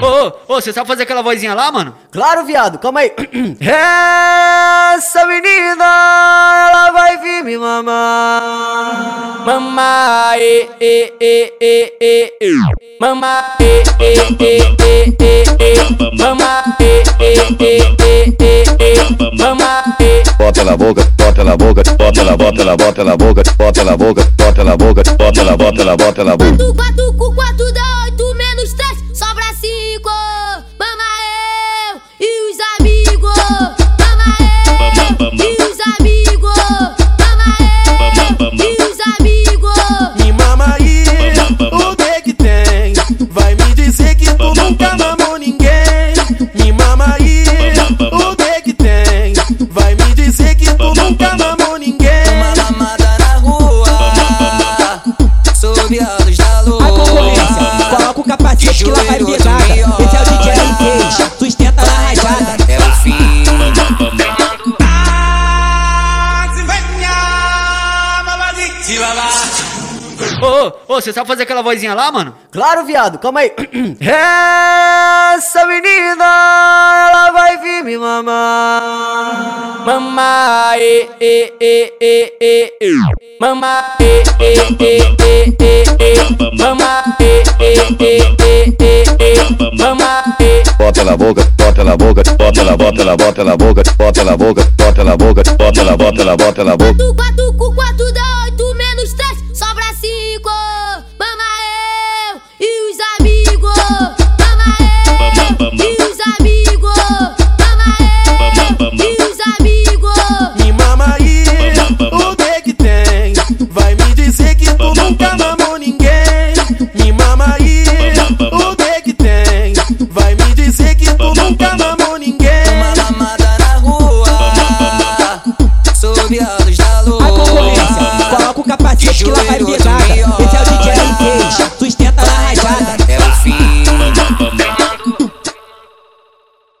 Ô, ô, ô, você sabe fazer aquela vozinha lá, mano? Claro, viado, calma aí. Essa menina, ela vai vir me mamar. Mamar, e, e, e, e, e, e. Mamar, e, e, e, e, e, e. Mamar, e, e, e, e, e, e. Mamar, e. bota na boca, bota na boca, bota na bota na bota na boca, bota na boca, bota na boca, bota na bota na bota na boca. Tu quatro com quatro dá Ô, ô, ô, você sabe fazer aquela vozinha lá, mano? Claro, viado, calma aí. Essa menina, ela vai vir me mamar. Mamar, e, e, e, e, e, e. Mamar, e, e, e, e, e, e. Mamar, e, e, e, e, e, e. Mamar, e. Bota na boca, bota na boca, bota na bota na bota na boca, bota na boca, bota na boca, bota na bota na bota na boca. Quatro com quatro dá Yeah.